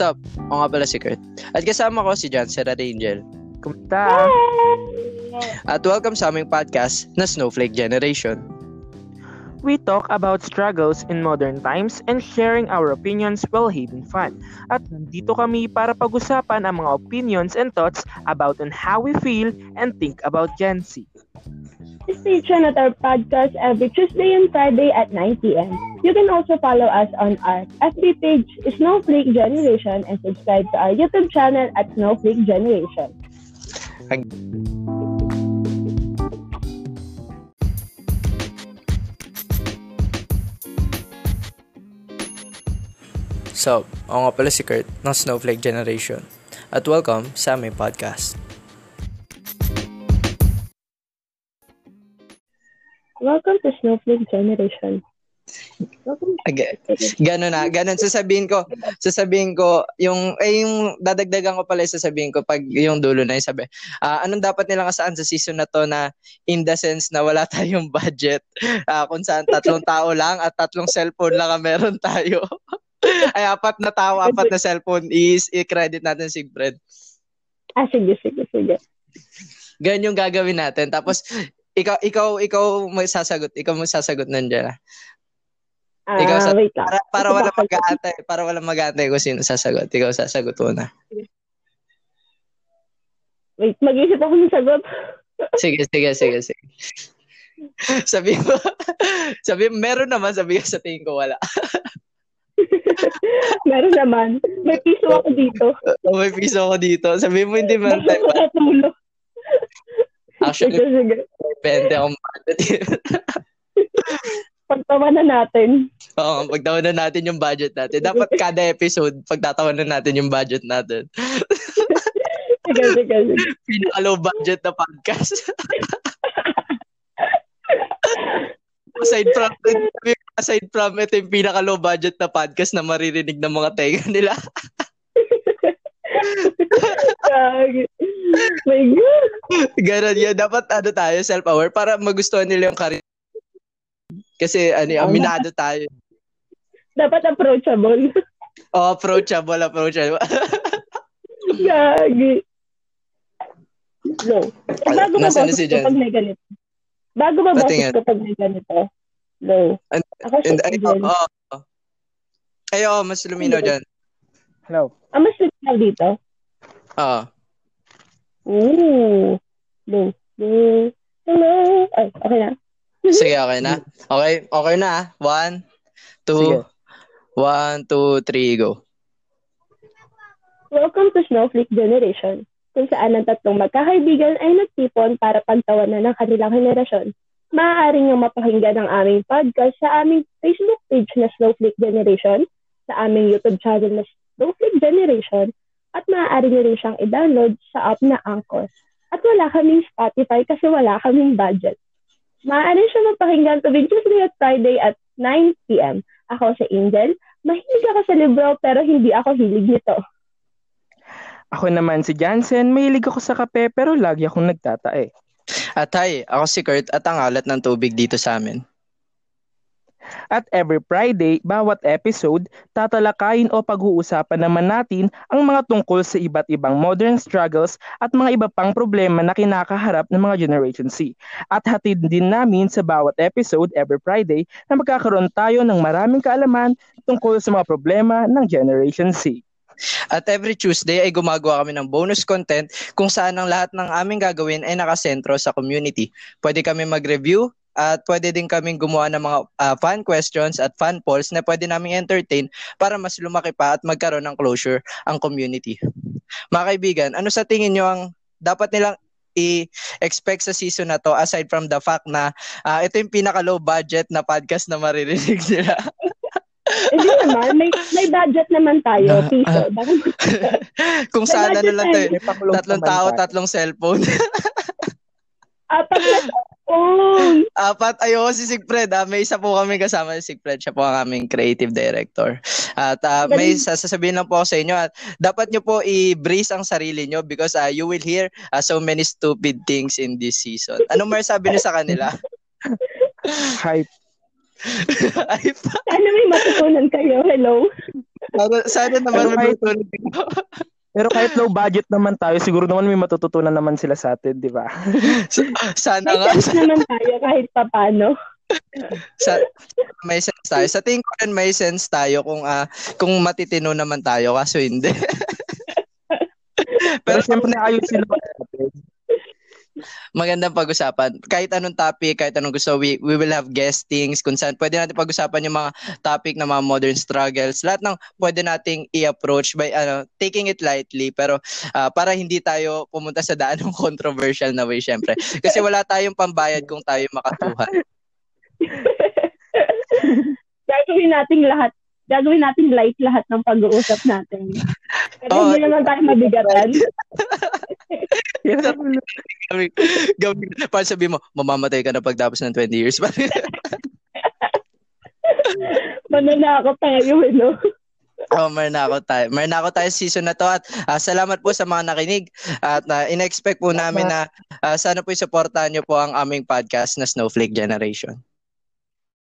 What's up? Ako nga pala si Kurt. At kasama ko si John Serra Angel. Kumusta? At welcome sa aming podcast na Snowflake Generation. We talk about struggles in modern times and sharing our opinions while having fun. At nandito kami para pag-usapan ang mga opinions and thoughts about on how we feel and think about Gen Z. Stay tuned at our podcast every Tuesday and Friday at 9 p.m. You can also follow us on our FB page, Snowflake Generation, and subscribe to our YouTube channel at Snowflake Generation. So, ako nga pala si Kurt ng Snowflake Generation. At welcome sa aming podcast. Welcome to Snowflake Generation. Aga- Ganon na, ganon sasabihin ko, sasabihin ko yung eh yung dadagdagan ko pala sasabihin ko pag yung dulo na yung sabi. Ah, anong dapat nilang asaan sa season na to na in the sense na wala tayong budget. Ah, kung saan tatlong tao lang at tatlong cellphone lang ang meron tayo. Ay apat na tao, apat na cellphone is i-credit natin si Fred. Ah, sige, sige, sige. Ganyan yung gagawin natin. Tapos ikaw ikaw ikaw magsasagot, ikaw magsasagot nandiyan. Ah, Ikaw sa- wait lang. Para para Ito wala mag-aantay, para wala mag-aantay kung sino sasagot. Ikaw sasagot una. Wait, mag-isip ako ng sagot. Sige, sige, sige, sige. sabi mo, sabi mo, meron naman, sabi ko sa tingin ko wala. Meron naman. May piso ako dito. Oh, may piso ako dito. Sabi mo, hindi man tayo. Actually, Sige, sige. depende akong budget. Pagtawanan natin. Oo, pagtawanan natin yung budget natin. Dapat kada episode, pagtatawanan natin yung budget natin. Sige, sige, sige. Pinaka-low budget na podcast. aside from aside from ito yung pinaka-low budget na podcast na maririnig ng mga tenga nila. My God. Ganon yun. Dapat ano tayo, self-aware para magustuhan nila yung career. Kasi ano, aminado tayo. Dapat approachable. Oh, approachable, approachable. Gagi. No. Eh, bago ba boses si ko Jen? pag may ganito? Bago ba boses Patingin. ko pag may ganito? No. And, Ako si and, ay, oh, Jen. oh, oh. Ay, oh, mas luminaw dyan. Hello. Ah, mas signal dito? Oo. Ooh. No. No. Hello. Ay, okay na. Sige, okay na. Okay, okay na. One, two, Sige. one, two, three, go. Welcome to Snowflake Generation, kung saan ang tatlong magkakaibigan ay nagtipon para pagtawanan ng kanilang henerasyon. Maaari niyong mapakinggan ang aming podcast sa aming Facebook page na Snowflake Generation, sa aming YouTube channel na Snowflake Generation, at maaari niyo rin siyang i-download sa app na Anchor. At wala kaming Spotify kasi wala kaming budget. Maaari siya mapakinggan tuwing Tuesday at Friday at 9 p.m. Ako si Angel. Mahilig ako sa libro pero hindi ako hilig nito. Ako naman si Jansen, mahilig ako sa kape pero lagi akong nagtatae. At hi, ako si Kurt at ang alat ng tubig dito sa amin. At every Friday, bawat episode, tatalakayin o pag-uusapan naman natin ang mga tungkol sa iba't ibang modern struggles at mga iba pang problema na kinakaharap ng mga Generation Z. At hatid din namin sa bawat episode every Friday na magkakaroon tayo ng maraming kaalaman tungkol sa mga problema ng Generation Z. At every Tuesday ay gumagawa kami ng bonus content kung saan ang lahat ng aming gagawin ay nakasentro sa community. Pwede kami mag-review at pwede din kaming gumawa ng mga ah, fan questions at fan polls na pwede naming entertain para mas lumaki pa at magkaroon ng closure ang community. Mga kaibigan, ano sa tingin nyo ang dapat nilang i-expect sa season na to aside from the fact na ah, ito yung pinaka low budget na podcast na maririnig nila. Hindi naman, may, may budget naman tayo, piso. Bakit- Kung May saan ano budget lang tayo. eh, tatlong tao, tayo. tatlong cellphone. Apat na oh, Apat, ayoko si Sigfred. Ah, may isa po kami kasama si Sigfred. Siya po ang aming creative director. At ah, may sasabihin lang po ako sa inyo. At dapat nyo po i-brace ang sarili nyo because ah, you will hear ah, so many stupid things in this season. Ano more sabi niyo sa kanila? Hype. Ay, pa. sana may matutunan kayo. Hello. sana, sana naman Pero kahit- Pero kahit low budget naman tayo, siguro naman may matututunan naman sila sa atin, di ba? sana May nga. chance naman tayo kahit papano. Sa, may sense tayo. Sa tingin ko rin may sense tayo kung ah, kung matitino naman tayo kaso hindi. Pero Pero siyempre ayusin naman natin. Magandang pag-usapan. Kahit anong topic, kahit anong gusto, we, we will have guestings kung saan pwede natin pag-usapan yung mga topic ng mga modern struggles. Lahat ng pwede nating i-approach by ano, taking it lightly pero ah, para hindi tayo pumunta sa daan ng controversial na way syempre. Kasi wala tayong pambayad kung tayo makatuhan. Gagawin nating lahat. Gagawin nating light lahat ng pag-uusap natin. Pero Oo. hindi naman tayo mabigatan. Gawin, gawin, para sabihin mo, mamamatay ka na pagtapos ng 20 years. Mananakot tayo, eh, no? oh, marnako tayo. Marnako tayo season na to at ah, salamat po sa mga nakinig at uh, in-expect po namin na ah, sana po i-supportahan nyo po ang aming podcast na Snowflake Generation.